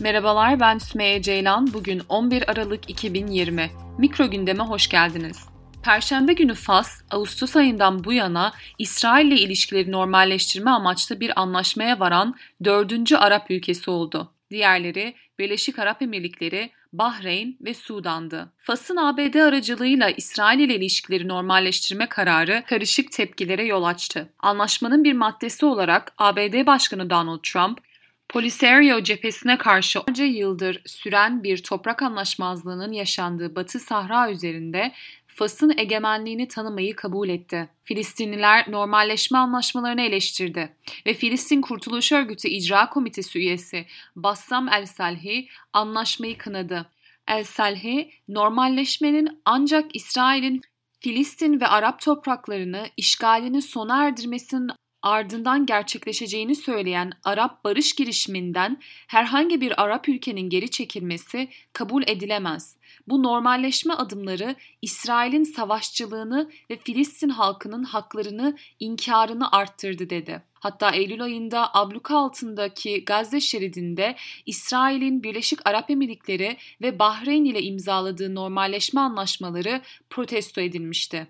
Merhabalar ben Sümeyye Ceylan. Bugün 11 Aralık 2020. Mikro gündeme hoş geldiniz. Perşembe günü Fas, Ağustos ayından bu yana İsrail ile ilişkileri normalleştirme amaçlı bir anlaşmaya varan dördüncü Arap ülkesi oldu. Diğerleri Birleşik Arap Emirlikleri, Bahreyn ve Sudan'dı. Fas'ın ABD aracılığıyla İsrail ile ilişkileri normalleştirme kararı karışık tepkilere yol açtı. Anlaşmanın bir maddesi olarak ABD Başkanı Donald Trump, Polisario cephesine karşı onca yıldır süren bir toprak anlaşmazlığının yaşandığı Batı Sahra üzerinde Fas'ın egemenliğini tanımayı kabul etti. Filistinliler normalleşme anlaşmalarını eleştirdi ve Filistin Kurtuluş Örgütü İcra Komitesi üyesi Bassam El-Salhi anlaşmayı kınadı. El-Salhi, normalleşmenin ancak İsrail'in Filistin ve Arap topraklarını işgalini sona erdirmesinin ardından gerçekleşeceğini söyleyen Arap barış girişiminden herhangi bir Arap ülkenin geri çekilmesi kabul edilemez. Bu normalleşme adımları İsrail'in savaşçılığını ve Filistin halkının haklarını inkarını arttırdı dedi. Hatta Eylül ayında abluka altındaki Gazze şeridinde İsrail'in Birleşik Arap Emirlikleri ve Bahreyn ile imzaladığı normalleşme anlaşmaları protesto edilmişti.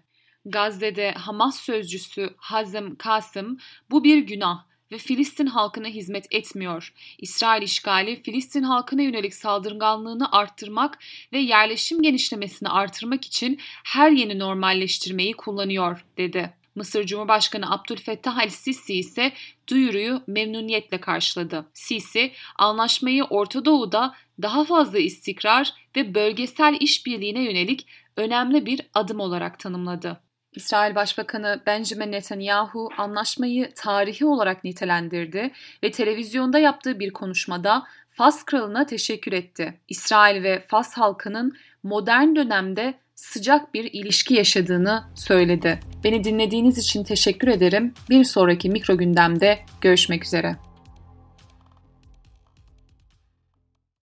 Gazze'de Hamas sözcüsü Hazem Kasım bu bir günah ve Filistin halkına hizmet etmiyor. İsrail işgali Filistin halkına yönelik saldırganlığını arttırmak ve yerleşim genişlemesini artırmak için her yeni normalleştirmeyi kullanıyor dedi. Mısır Cumhurbaşkanı Abdülfettah el-Sisi ise duyuruyu memnuniyetle karşıladı. Sisi, anlaşmayı Orta Doğu'da daha fazla istikrar ve bölgesel işbirliğine yönelik önemli bir adım olarak tanımladı. İsrail Başbakanı Benjamin Netanyahu anlaşmayı tarihi olarak nitelendirdi ve televizyonda yaptığı bir konuşmada Fas kralına teşekkür etti. İsrail ve Fas halkının modern dönemde sıcak bir ilişki yaşadığını söyledi. Beni dinlediğiniz için teşekkür ederim. Bir sonraki mikro gündemde görüşmek üzere.